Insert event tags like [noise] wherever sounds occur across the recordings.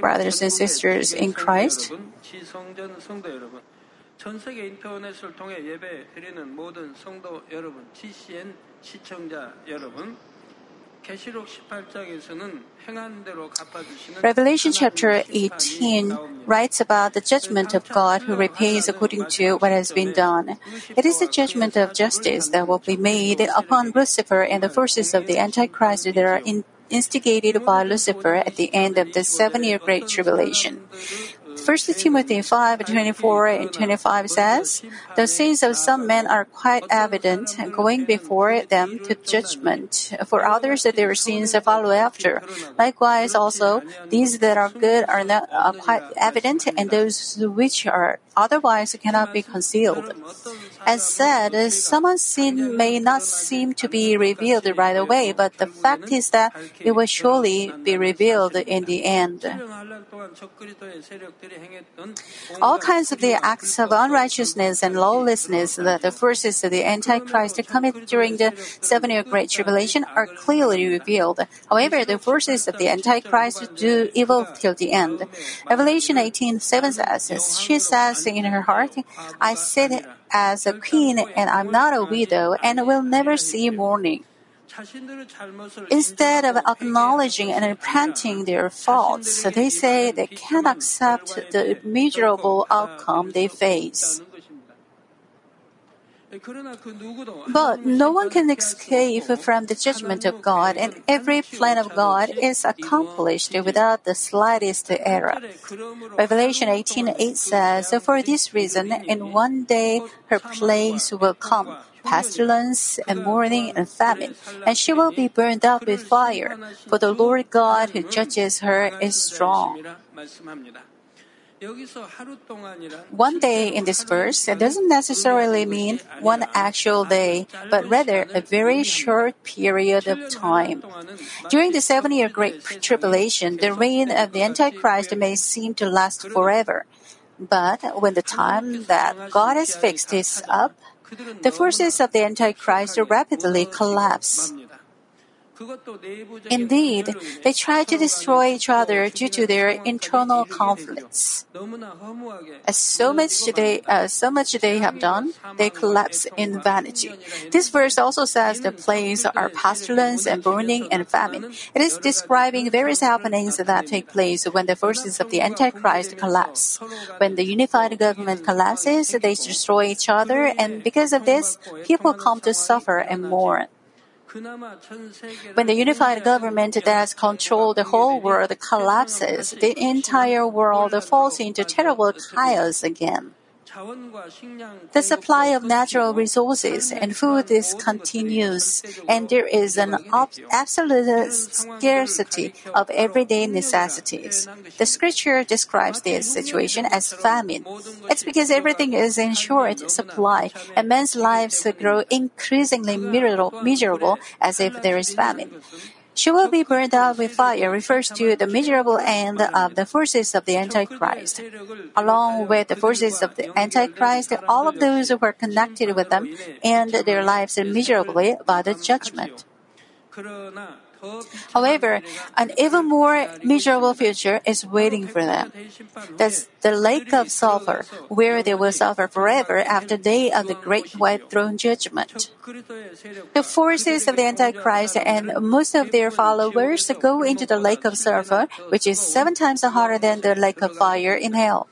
Brothers and sisters in Christ, Revelation chapter 18 writes about the judgment of God who repays according to what has been done. It is the judgment of justice that will be made upon Lucifer and the forces of the Antichrist that are in instigated by Lucifer at the end of the seven year Great Tribulation. 1 Timothy 5 24 and 25 says, The sins of some men are quite evident, going before them to judgment. For others, their sins follow after. Likewise, also, these that are good are not quite evident, and those which are otherwise cannot be concealed. As said, someone's sin may not seem to be revealed right away, but the fact is that it will surely be revealed in the end. All kinds of the acts of unrighteousness and lawlessness that the forces of the Antichrist commit during the seven year Great Tribulation are clearly revealed. However, the forces of the Antichrist do evil till the end. Revelation 18 7 says, She says in her heart, I said as a queen, and I'm not a widow, and will never see mourning. Instead of acknowledging and repenting their faults, they say they can't accept the miserable outcome they face. But no one can escape from the judgment of God, and every plan of God is accomplished without the slightest error. Revelation 18:8 8 says, "For this reason, in one day her plagues will come." pestilence and mourning and famine, and she will be burned up with fire. For the Lord God who judges her is strong. One day in this verse it doesn't necessarily mean one actual day, but rather a very short period of time. During the seven year Great Tribulation, the reign of the Antichrist may seem to last forever. But when the time that God has fixed is up, the forces of the Antichrist rapidly collapse. Indeed, they try to destroy each other due to their internal conflicts. As so much they, uh, so much they have done, they collapse in vanity. This verse also says the plagues are pestilence and burning and famine. It is describing various happenings that take place when the forces of the Antichrist collapse. When the unified government collapses, they destroy each other, and because of this, people come to suffer and mourn. When the unified government that controls the whole world collapses, the entire world falls into terrible chaos again. The supply of natural resources and food is continuous, and there is an absolute scarcity of everyday necessities. The scripture describes this situation as famine. It's because everything is in short supply, and men's lives grow increasingly miserable as if there is famine. She will be burned out with fire refers to the miserable end of the forces of the Antichrist. Along with the forces of the Antichrist, all of those who are connected with them end their lives miserably by the judgment. However, an even more miserable future is waiting for them. That's the lake of sulfur, where they will suffer forever after day of the great white throne judgment. The forces of the Antichrist and most of their followers go into the lake of sulfur, which is seven times hotter than the lake of fire in hell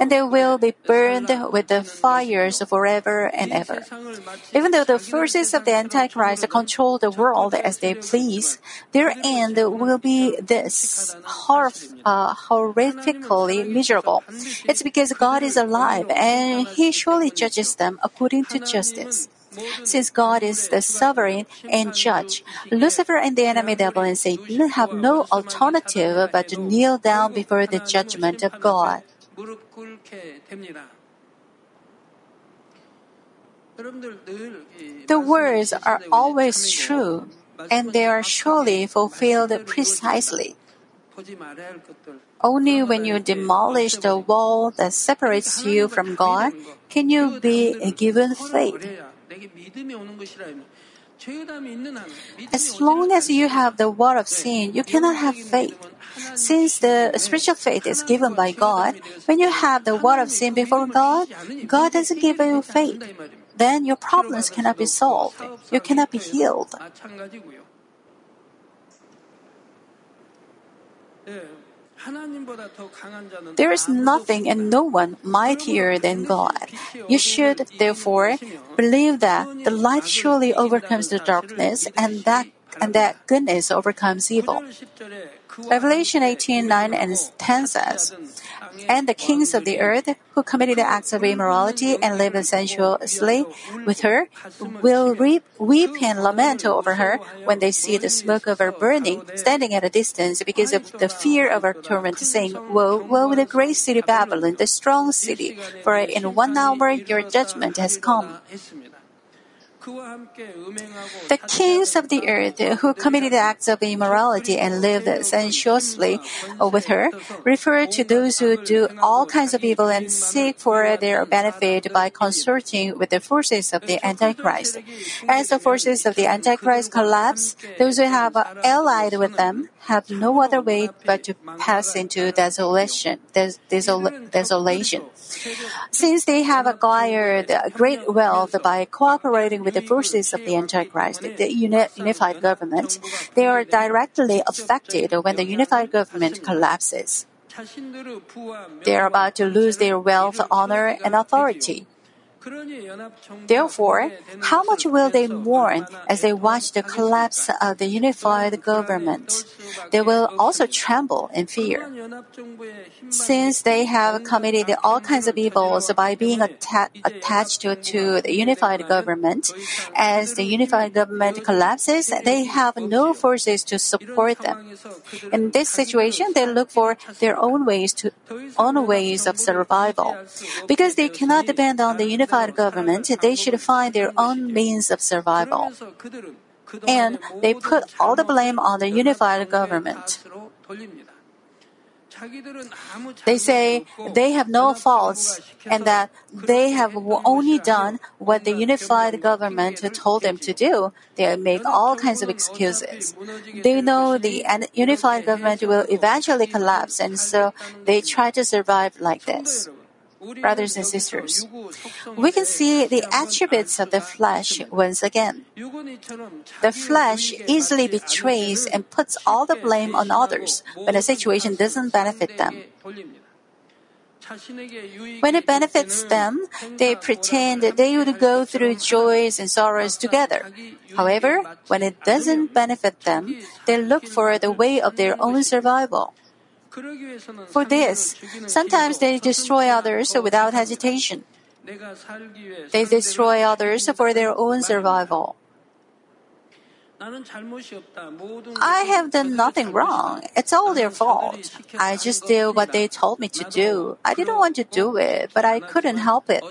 and they will be burned with the fires forever and ever. Even though the forces of the Antichrist control the world as they please, their end will be this hor- uh, horrifically miserable. It's because God is alive and He surely judges them according to justice. Since God is the sovereign and judge, Lucifer and the enemy devil and Satan have no alternative but to kneel down before the judgment of God. The words are always true, and they are surely fulfilled precisely. Only when you demolish the wall that separates you from God can you be given faith. As long as you have the word of sin, you cannot have faith. Since the spiritual faith is given by God, when you have the word of sin before God, God doesn't give you faith. Then your problems cannot be solved. You cannot be healed. There is nothing and no one mightier than God. You should, therefore, believe that the light surely overcomes the darkness and that and that goodness overcomes evil. Revelation 18 9 and 10 says, And the kings of the earth who committed acts of immorality and live sensuously with her will reap, weep and lament over her when they see the smoke of her burning, standing at a distance because of the fear of her torment, saying, Woe, woe, the great city Babylon, the strong city, for in one hour your judgment has come. The kings of the earth who committed acts of immorality and lived sensuously with her refer to those who do all kinds of evil and seek for their benefit by consorting with the forces of the Antichrist. As the forces of the Antichrist collapse, those who have allied with them have no other way but to pass into desolation. Des- desol- desolation. Since they have acquired great wealth by cooperating with the forces of the Antichrist, the uni- unified government, they are directly affected when the unified government collapses. They are about to lose their wealth, honor, and authority. Therefore, how much will they mourn as they watch the collapse of the unified government? They will also tremble in fear. Since they have committed all kinds of evils by being atta- attached to, to the unified government, as the unified government collapses, they have no forces to support them. In this situation, they look for their own ways to own ways of survival. Because they cannot depend on the unified government, they should find their own means of survival. And they put all the blame on the unified government. They say they have no faults and that they have only done what the unified government told them to do. They make all kinds of excuses. They know the unified government will eventually collapse and so they try to survive like this. Brothers and sisters, we can see the attributes of the flesh once again. The flesh easily betrays and puts all the blame on others when a situation doesn't benefit them. When it benefits them, they pretend that they would go through joys and sorrows together. However, when it doesn't benefit them, they look for the way of their own survival. For this, sometimes they destroy others without hesitation. They destroy others for their own survival. I have done nothing wrong. It's all their fault. I just did what they told me to do. I didn't want to do it, but I couldn't help it.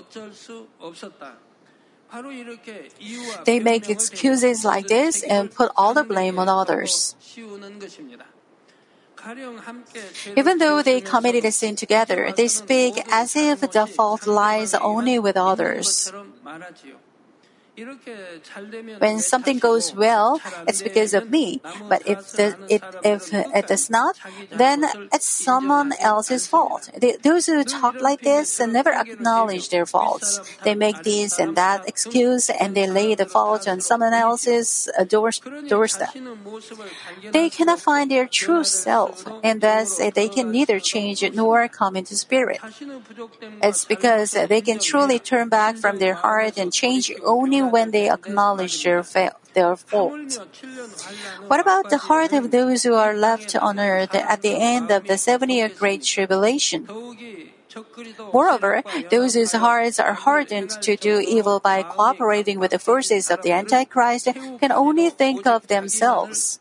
They make excuses like this and put all the blame on others. Even though they committed a sin together, they speak as if the fault lies only with others. When something goes well, it's because of me. But if the, it, if it does not, then it's someone else's fault. They, those who talk like this never acknowledge their faults. They make this and that excuse and they lay the fault on someone else's uh, door, doorstep. They cannot find their true self, and thus they can neither change nor come into spirit. It's because they can truly turn back from their heart and change only when they acknowledge their, fa- their fault. What about the heart of those who are left on earth at the end of the seven year Great Tribulation? Moreover, those whose hearts are hardened to do evil by cooperating with the forces of the Antichrist can only think of themselves.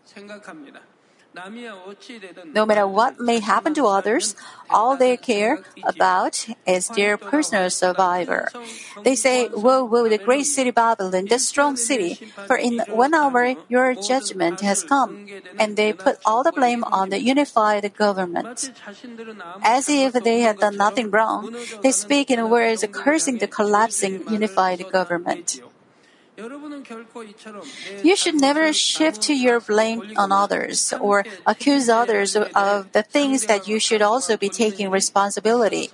No matter what may happen to others, all they care about is their personal survivor. They say, Woe, woe, the great city Babylon, the strong city, for in one hour your judgment has come. And they put all the blame on the unified government. As if they had done nothing wrong, they speak in words cursing the collapsing unified government. You should never shift your blame on others or accuse others of the things that you should also be taking responsibility.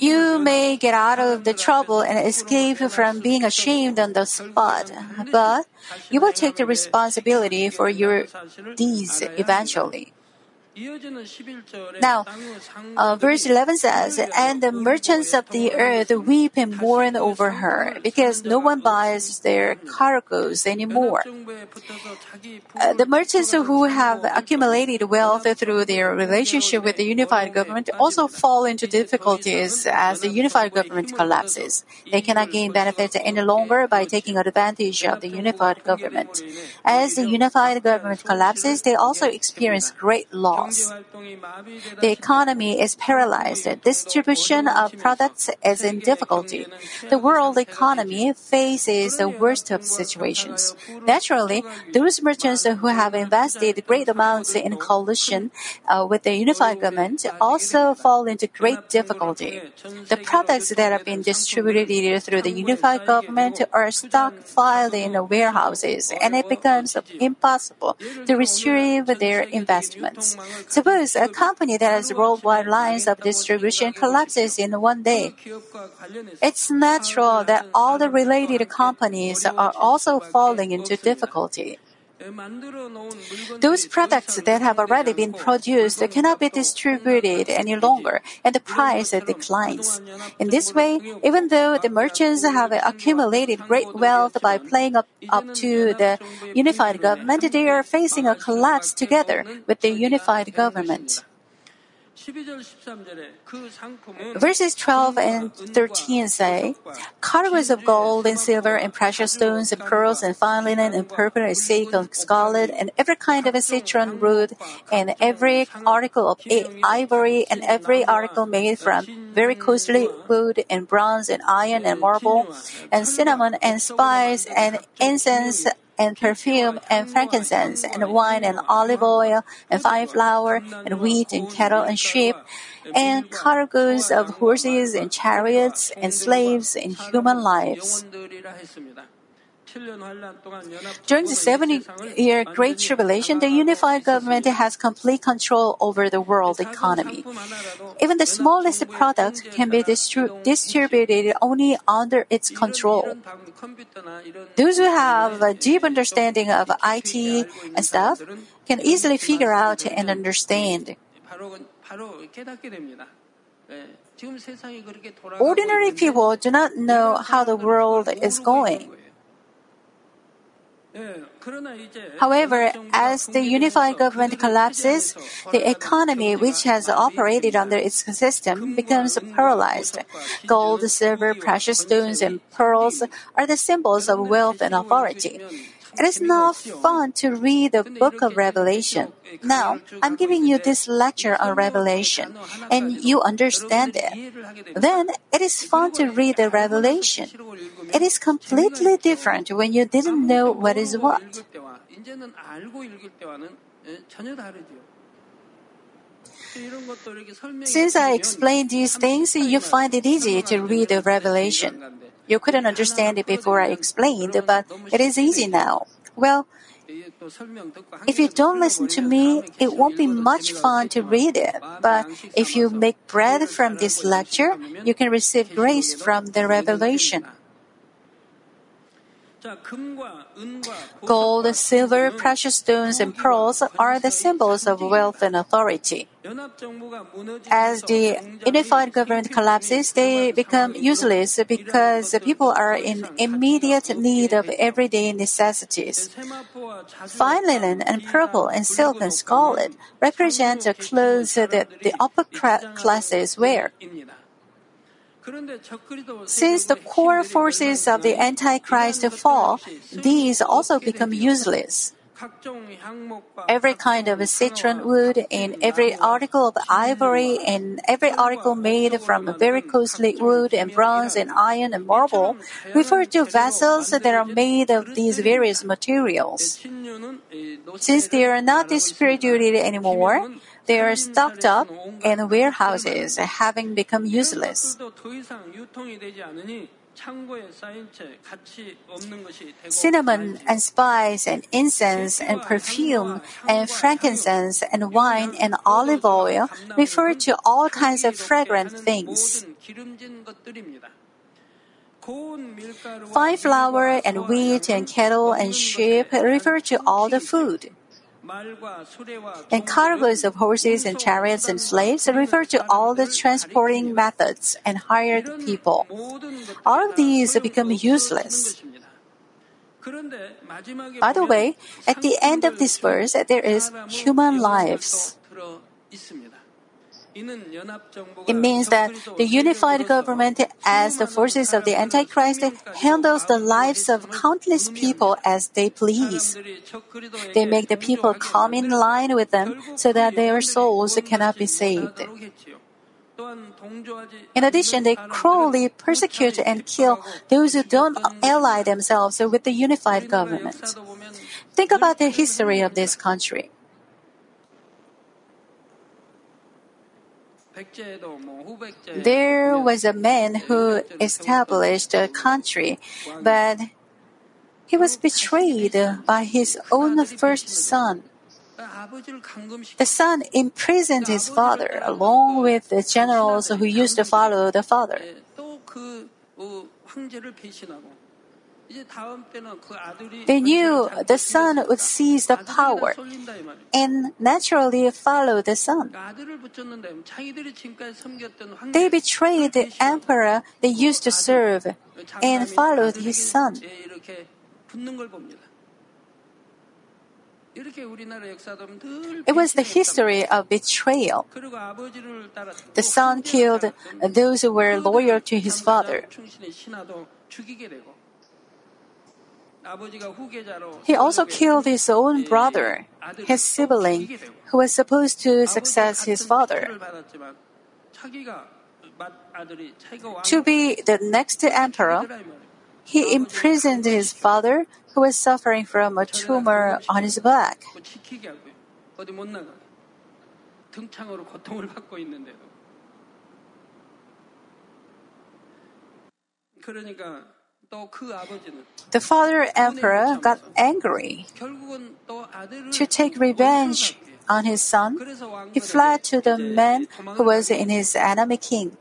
You may get out of the trouble and escape from being ashamed on the spot, but you will take the responsibility for your deeds eventually. Now, uh, verse 11 says, And the merchants of the earth weep and mourn over her, because no one buys their cargoes anymore. Uh, the merchants who have accumulated wealth through their relationship with the unified government also fall into difficulties as the unified government collapses. They cannot gain benefits any longer by taking advantage of the unified government. As the unified government collapses, they also experience great loss The economy is paralyzed. Distribution of products is in difficulty. The world economy faces the worst of situations. Naturally, those merchants who have invested great amounts in coalition uh, with the unified government also fall into great difficulty. The products that have been distributed through the unified government are stockpiled in warehouses, and it becomes impossible to retrieve their investments. Suppose a company that has worldwide lines of distribution collapses in one day. It's natural that all the related companies are also falling into difficulty. Those products that have already been produced cannot be distributed any longer, and the price declines. In this way, even though the merchants have accumulated great wealth by playing up, up to the unified government, they are facing a collapse together with the unified government. Verses 12 and 13 say, Cargoes of gold and silver and precious stones and pearls and fine linen and purple and silk and scarlet and every kind of a citron wood and every article of ivory and every article made from very costly wood and bronze and iron and marble and cinnamon and spice and incense and perfume and frankincense and wine and olive oil and fine flour and wheat and cattle and sheep and cargoes of horses and chariots and slaves and human lives. During the 70 year Great Tribulation, the unified government has complete control over the world economy. Even the smallest product can be distri- distributed only under its control. Those who have a deep understanding of IT and stuff can easily figure out and understand. Ordinary people do not know how the world is going. However, as the unified government collapses, the economy which has operated under its system becomes paralyzed. Gold, silver, precious stones, and pearls are the symbols of wealth and authority. It is not fun to read the book of Revelation. Now, I'm giving you this lecture on Revelation, and you understand it. Then, it is fun to read the Revelation. It is completely different when you didn't know what is what. Since I explained these things, you find it easy to read the Revelation. You couldn't understand it before I explained, but it is easy now. Well, if you don't listen to me, it won't be much fun to read it. But if you make bread from this lecture, you can receive grace from the revelation. Gold, silver, precious stones, and pearls are the symbols of wealth and authority. As the unified government collapses, they become useless because people are in immediate need of everyday necessities. Fine linen and purple and silk and scarlet represent the clothes that the upper classes wear. Since the core forces of the Antichrist fall, these also become useless. Every kind of citron wood and every article of ivory and every article made from very costly wood and bronze and iron and marble refer to vessels that are made of these various materials. Since they are not distributed anymore, they are stocked up in warehouses, having become useless. Cinnamon and spice and incense and perfume and frankincense and wine and olive oil refer to all kinds of fragrant things. Fine flour and wheat and cattle and sheep refer to all the food. And cargoes of horses and chariots and slaves refer to all the transporting methods and hired people. All of these become useless. By the way, at the end of this verse, there is human lives. It means that the unified government, as the forces of the Antichrist, handles the lives of countless people as they please. They make the people come in line with them so that their souls cannot be saved. In addition, they cruelly persecute and kill those who don't ally themselves with the unified government. Think about the history of this country. There was a man who established a country, but he was betrayed by his own first son. The son imprisoned his father along with the generals who used to follow the father. They knew the son would seize the power and naturally follow the son. They betrayed the emperor they used to serve and followed his son. It was the history of betrayal. The son killed those who were loyal to his father. He also killed his own brother, his sibling, who was supposed to succeed his father. To be the next emperor, he imprisoned his father, who was suffering from a tumor on his back. The father emperor got angry. To take revenge on his son, he fled to the man who was in his enemy king.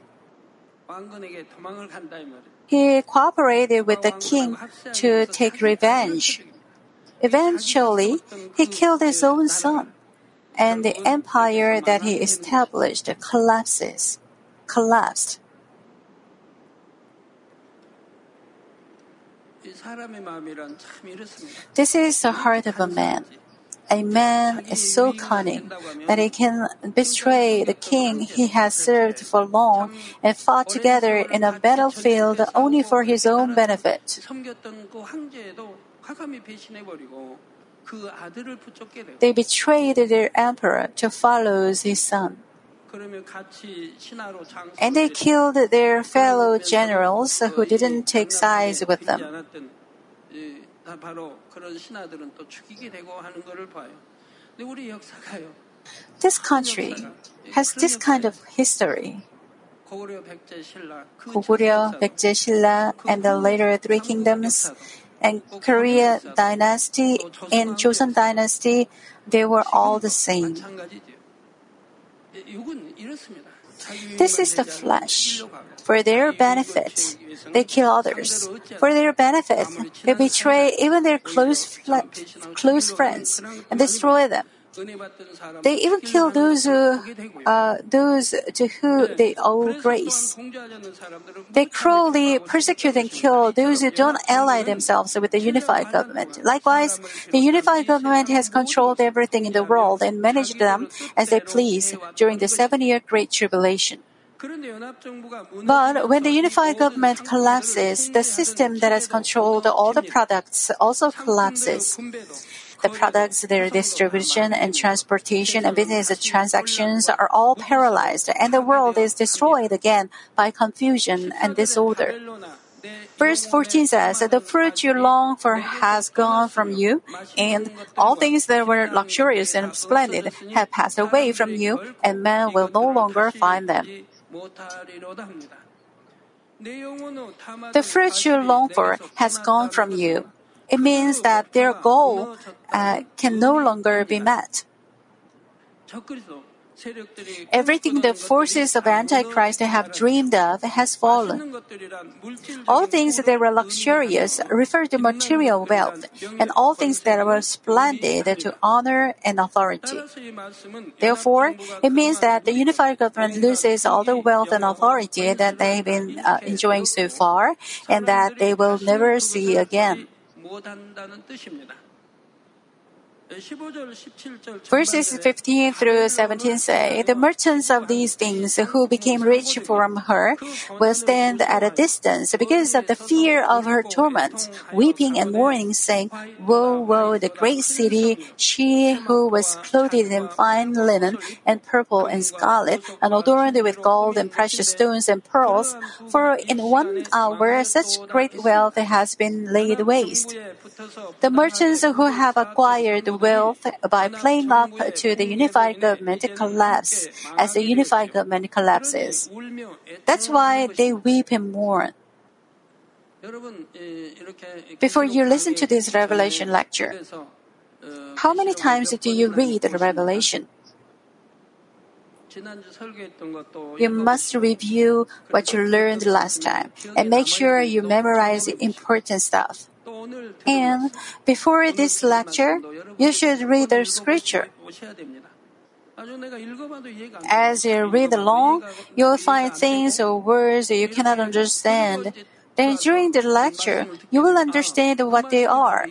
He cooperated with the king to take revenge. Eventually, he killed his own son, and the empire that he established collapses, collapsed. This is the heart of a man. A man is so cunning that he can betray the king he has served for long and fought together in a battlefield only for his own benefit. They betrayed their emperor to follow his son. And they killed their fellow generals who didn't take sides with them. This country has this kind of history. Goguryeo, Baekje, Silla, and the later three kingdoms, and Goryeo dynasty and Joseon dynasty, they were all the same. This is the flesh. For their benefit, they kill others. For their benefit, they betray even their close, fle- close friends and destroy them. They even kill those who, uh, those to whom they owe grace. They cruelly persecute and kill those who don't ally themselves with the unified government. Likewise, the unified government has controlled everything in the world and managed them as they please during the seven-year Great Tribulation. But when the unified government collapses, the system that has controlled all the products also collapses. The products, their distribution and transportation and business transactions are all paralyzed, and the world is destroyed again by confusion and disorder. Verse 14 says, The fruit you long for has gone from you, and all things that were luxurious and splendid have passed away from you, and man will no longer find them. The fruit you long for has gone from you. It means that their goal uh, can no longer be met. Everything the forces of Antichrist have dreamed of has fallen. All things that were luxurious refer to material wealth, and all things that were splendid to honor and authority. Therefore, it means that the unified government loses all the wealth and authority that they've been uh, enjoying so far, and that they will never see again. 무엇한다는 뜻입니다. Verses 15 through 17 say, The merchants of these things who became rich from her will stand at a distance because of the fear of her torment, weeping and mourning, saying, Woe, woe, the great city, she who was clothed in fine linen and purple and scarlet, and adorned with gold and precious stones and pearls, for in one hour such great wealth has been laid waste. The merchants who have acquired wealth by playing up to the unified government collapse as the unified government collapses. That's why they weep and mourn. Before you listen to this revelation lecture, how many times do you read the revelation? You must review what you learned last time and make sure you memorize important stuff. And before this lecture, you should read the scripture. As you read along, you'll find things or words that you cannot understand. Then during the lecture, you will understand what they are.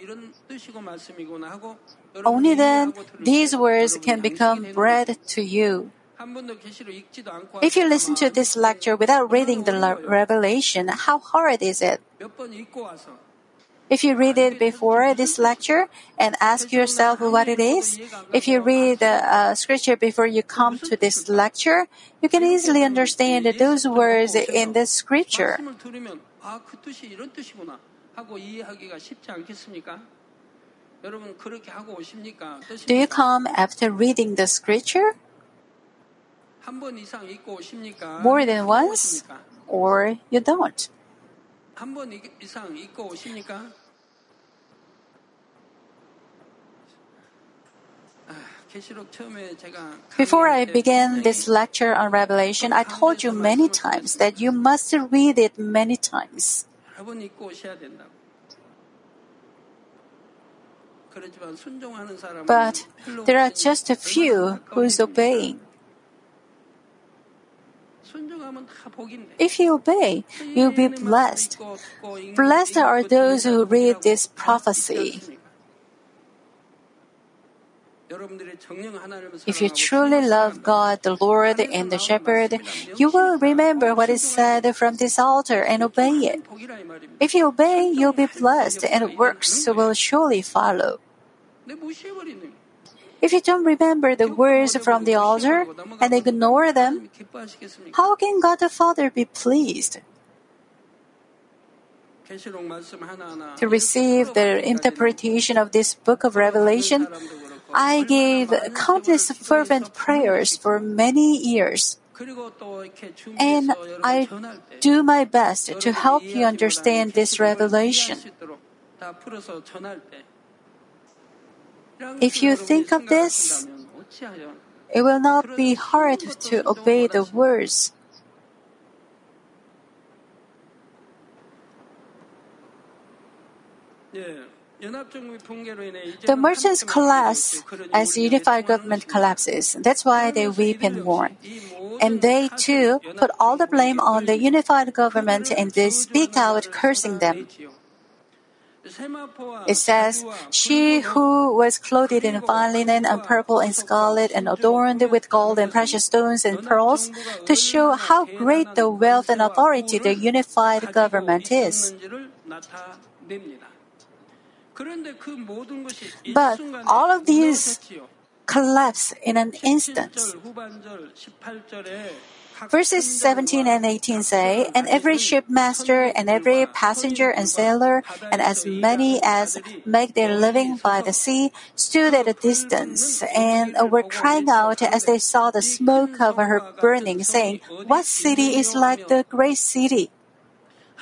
Only then, these words can become bread to you. If you listen to this lecture without reading the revelation, how hard is it? If you read it before this lecture and ask yourself what it is, if you read the uh, scripture before you come to this lecture, you can easily understand those words in the scripture. Do you come after reading the scripture? More than once? Or you don't? Before I begin this lecture on Revelation, I told you many times that you must read it many times. But there are just a few who's obeying. If you obey, you'll be blessed. Blessed are those who read this prophecy. If you truly love God, the Lord, and the Shepherd, you will remember what is said from this altar and obey it. If you obey, you'll be blessed, and works will surely follow. If you don't remember the words from the altar and ignore them, how can God the Father be pleased? To receive the interpretation of this book of Revelation, I gave countless fervent prayers for many years. And I do my best to help you understand this revelation. If you think of this, it will not be hard to obey the words. The merchants collapse as the unified government collapses. That's why they weep and mourn. And they too put all the blame on the unified government and they speak out cursing them. It says, She who was clothed in fine linen and purple and scarlet and adorned with gold and precious stones and pearls, to show how great the wealth and authority the unified government is. But all of these collapse in an instant. Verses 17 and 18 say, And every shipmaster and every passenger and sailor, and as many as make their living by the sea, stood at a distance, and were crying out as they saw the smoke of her burning, saying, What city is like the great city?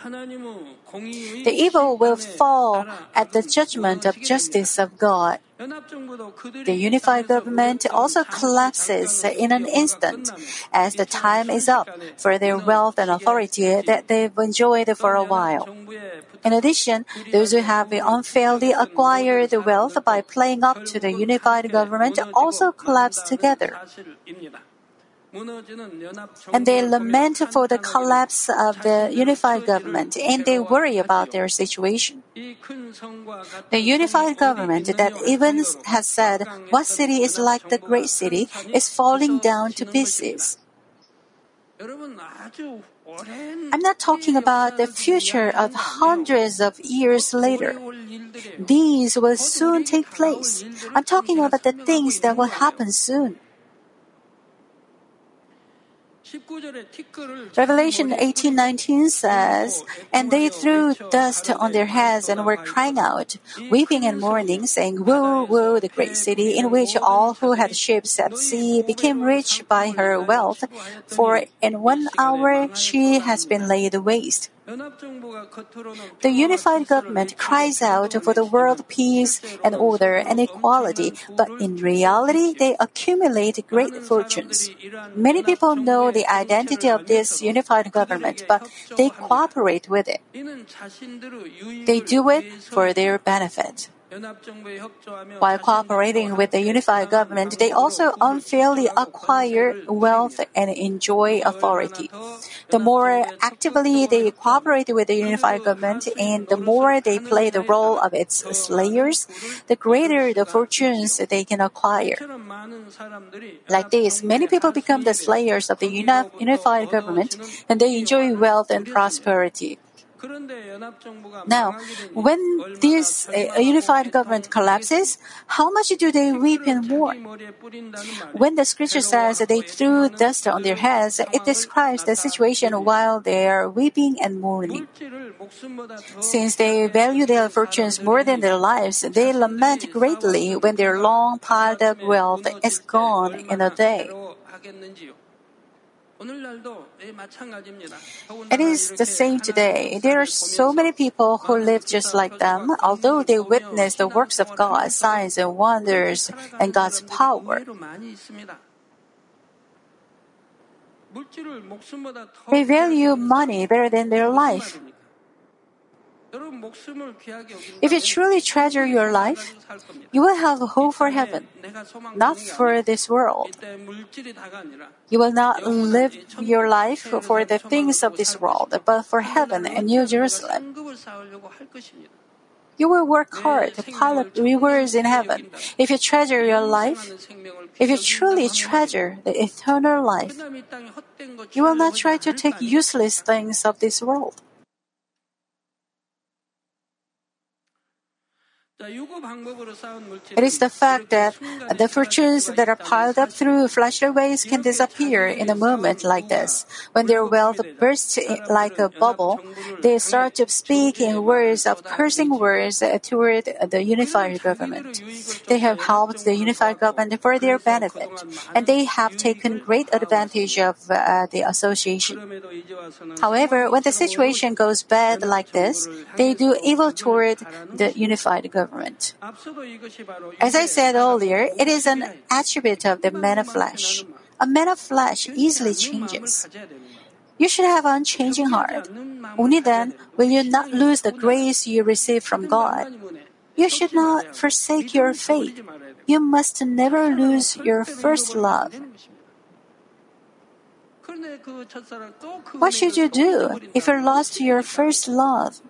The evil will fall at the judgment of justice of God. The unified government also collapses in an instant as the time is up for their wealth and authority that they've enjoyed for a while. In addition, those who have unfairly acquired wealth by playing up to the unified government also collapse together. And they lament for the collapse of the unified government and they worry about their situation. The unified government that even has said, What city is like the great city, is falling down to pieces. I'm not talking about the future of hundreds of years later. These will soon take place. I'm talking about the things that will happen soon. Revelation 18:19 says, "And they threw dust on their heads and were crying out, weeping and mourning, saying, Woe, woe, the great city in which all who had ships at sea became rich by her wealth, for in one hour she has been laid waste." The unified government cries out for the world peace and order and equality, but in reality, they accumulate great fortunes. Many people know the identity of this unified government, but they cooperate with it. They do it for their benefit. While cooperating with the unified government, they also unfairly acquire wealth and enjoy authority. The more actively they cooperate with the unified government and the more they play the role of its slayers, the greater the fortunes they can acquire. Like this, many people become the slayers of the unified government and they enjoy wealth and prosperity. Now, when this uh, unified government collapses, how much do they weep and mourn? When the scripture says they threw dust on their heads, it describes the situation while they are weeping and mourning. Since they value their fortunes more than their lives, they lament greatly when their long piled up wealth is gone in a day. It is the same today. There are so many people who live just like them, although they witness the works of God, signs and wonders, and God's power. They value money better than their life. If you truly treasure your life, you will have hope for heaven, not for this world. You will not live your life for the things of this world, but for heaven and New Jerusalem. You will work hard to pile up rewards in heaven. If you treasure your life, if you truly treasure the eternal life, you will not try to take useless things of this world. It is the fact that the fortunes that are piled up through fleshly ways can disappear in a moment like this. When their wealth bursts like a bubble, they start to speak in words of cursing words toward the unified government. They have helped the unified government for their benefit, and they have taken great advantage of uh, the association. However, when the situation goes bad like this, they do evil toward the unified government government. As I said earlier, it is an attribute of the man of flesh. A man of flesh easily changes. You should have an unchanging heart. Only then will you not lose the grace you receive from God. You should not forsake your faith. You must never lose your first love. What should you do if you lost your first love?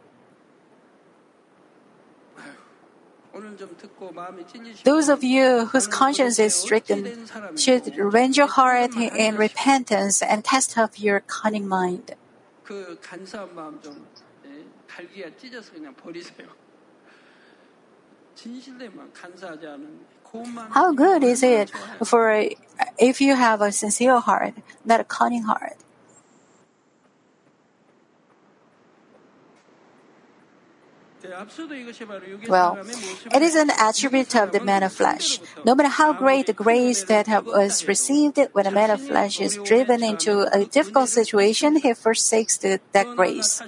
Those of you whose conscience is stricken should rend your heart in repentance and test off your cunning mind. [laughs] How good is it for if you have a sincere heart, not a cunning heart? Well, it is an attribute of the man of flesh. No matter how great the grace that was received, when a man of flesh is driven into a difficult situation, he forsakes the, that grace.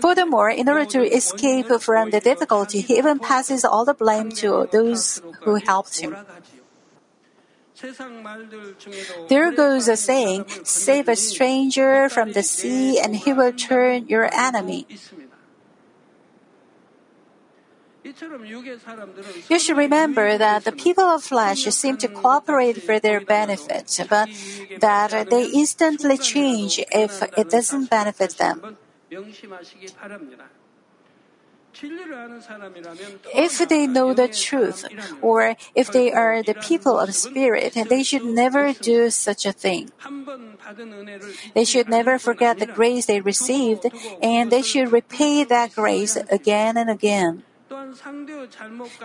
Furthermore, in order to escape from the difficulty, he even passes all the blame to those who helped him. There goes a saying, save a stranger from the sea and he will turn your enemy. You should remember that the people of flesh seem to cooperate for their benefit, but that they instantly change if it doesn't benefit them. If they know the truth, or if they are the people of spirit, they should never do such a thing. They should never forget the grace they received, and they should repay that grace again and again.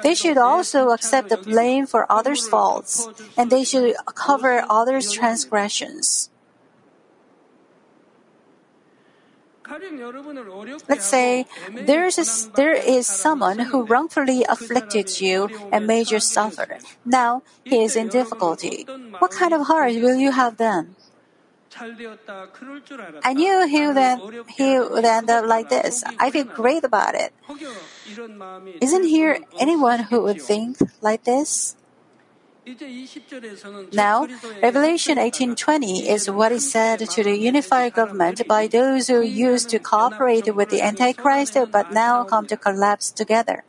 They should also accept the blame for others' faults, and they should cover others' transgressions. Let's say there is, there is someone who wrongfully afflicted you and made you suffer. Now he is in difficulty. What kind of heart will you have then? I knew he would, end, he would end up like this. I feel great about it. Isn't here anyone who would think like this? Now, Revelation 18:20 is what is said to the unified government by those who used to cooperate with the Antichrist but now come to collapse together.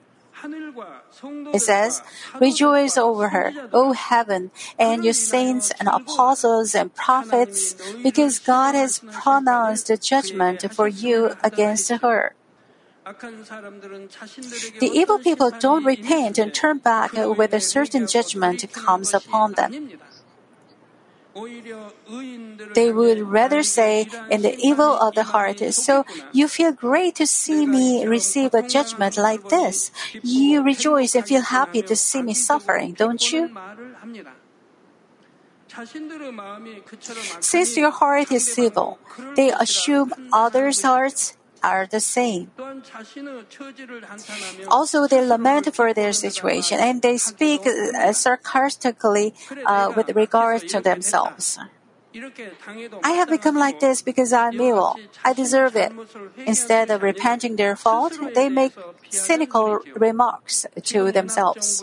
It says, Rejoice over her, O heaven, and your saints and apostles and prophets, because God has pronounced judgment for you against her. The evil people don't repent and turn back with a certain judgment comes upon them. They would rather say in the evil of the heart, is So you feel great to see me receive a judgment like this. You rejoice and feel happy to see me suffering, don't you? Since your heart is evil, they assume others' hearts are the same. Also, they lament for their situation and they speak uh, sarcastically uh, with regard to themselves. I have become like this because I'm evil. I deserve it. Instead of repenting their fault, they make cynical remarks to themselves.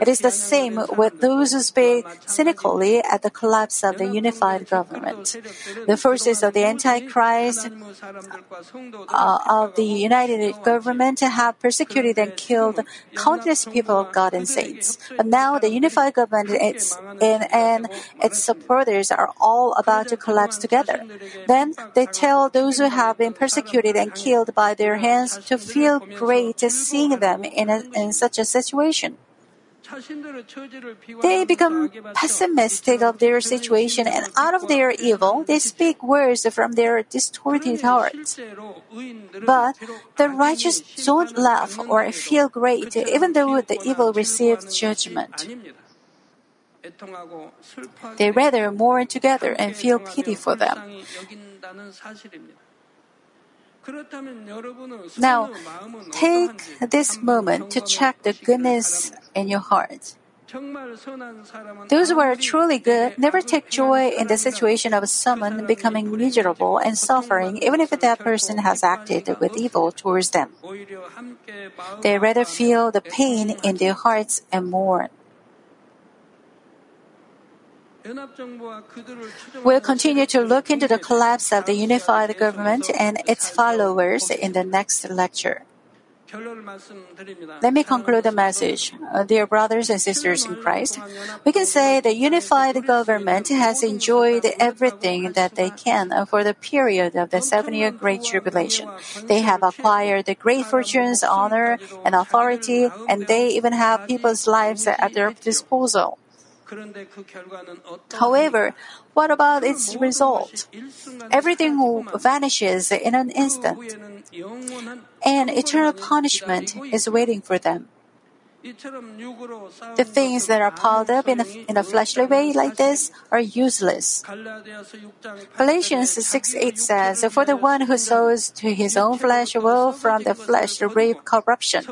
It is the same with those who speak cynically at the collapse of the unified government. The forces of the Antichrist uh, of the united government have persecuted and killed countless people of God and saints. But now the unified government and its supporters are all about to collapse together. Then they tell those who have been persecuted and killed by their hands to feel great seeing them in, a, in such a situation. They become pessimistic of their situation and out of their evil, they speak words from their distorted hearts. But the righteous don't laugh or feel great even though the evil receive judgment. They rather mourn together and feel pity for them. Now, take this moment to check the goodness in your heart. Those who are truly good never take joy in the situation of someone becoming miserable and suffering, even if that person has acted with evil towards them. They rather feel the pain in their hearts and mourn. We'll continue to look into the collapse of the unified government and its followers in the next lecture. Let me conclude the message. Uh, dear brothers and sisters in Christ, we can say the unified government has enjoyed everything that they can for the period of the seven year Great Tribulation. They have acquired the great fortunes, honor, and authority, and they even have people's lives at their disposal. However, what about its result? Everything vanishes in an instant, and eternal punishment is waiting for them. The things that are piled up in a, in a fleshly way like this are useless. Galatians 6 8 says, For the one who sows to his own flesh will from the flesh reap corruption,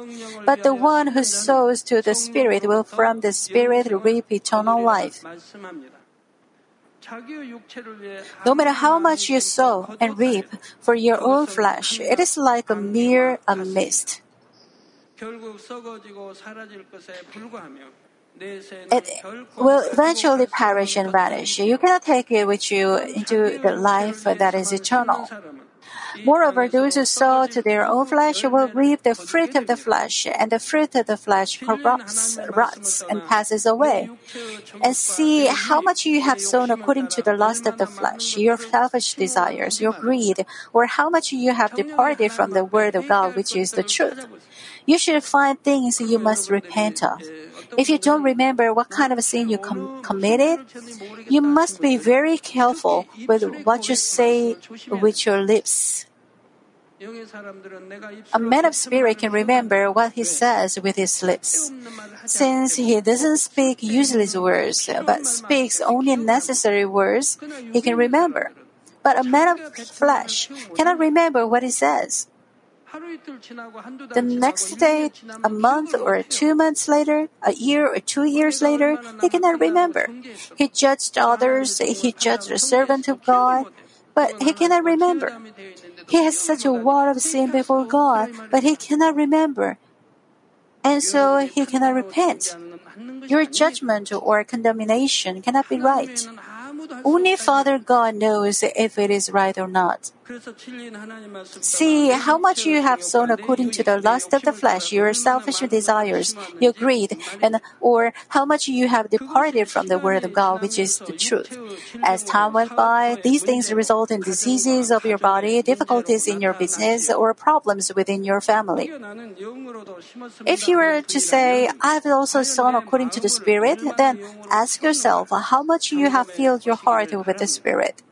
but the one who sows to the Spirit will from the Spirit reap eternal life. No matter how much you sow and reap for your own flesh, it is like a mere a mist. It will eventually perish and vanish. You cannot take it with you into the life that is eternal. Moreover, those who sow to their own flesh will reap the fruit of the flesh, and the fruit of the flesh corrupts, rots, and passes away. And see how much you have sown according to the lust of the flesh, your selfish desires, your greed, or how much you have departed from the word of God, which is the truth. You should find things you must repent of. If you don't remember what kind of sin you com- committed, you must be very careful with what you say with your lips. A man of spirit can remember what he says with his lips. Since he doesn't speak useless words, but speaks only necessary words, he can remember. But a man of flesh cannot remember what he says. The next day, a month or two months later, a year or two years later, he cannot remember. He judged others, he judged a servant of God, but he cannot remember. He has such a wall of sin before God, but he cannot remember. And so he cannot repent. Your judgment or condemnation cannot be right. Only Father God knows if it is right or not. See how much you have sown according to the lust of the flesh, your selfish desires, your greed, and or how much you have departed from the word of God, which is the truth. As time went by, these things result in diseases of your body, difficulties in your business, or problems within your family. If you were to say, I've also sown according to the Spirit, then ask yourself how much you have filled your heart with the Spirit.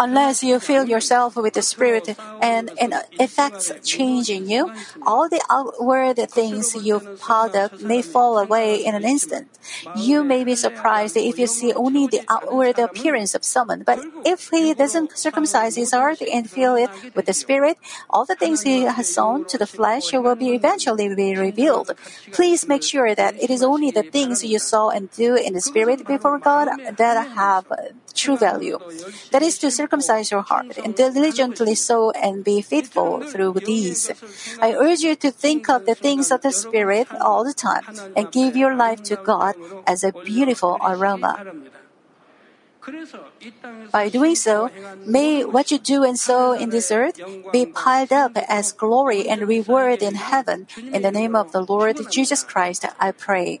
Unless you fill yourself with the Spirit and it affects uh, change in you, all the outward things you've piled up may fall away in an instant. You may be surprised if you see only the outward appearance of someone, but if he doesn't circumcise his heart and fill it with the Spirit, all the things he has sown to the flesh will be eventually be revealed. Please make sure that it is only the things you sow and do in the Spirit before God that have true value. That is to circumcise your heart and diligently sow and be faithful through these. I urge you to think of the things of the Spirit all the time and give your life to God as a beautiful aroma. By doing so, may what you do and sow in this earth be piled up as glory and reward in heaven. In the name of the Lord Jesus Christ, I pray.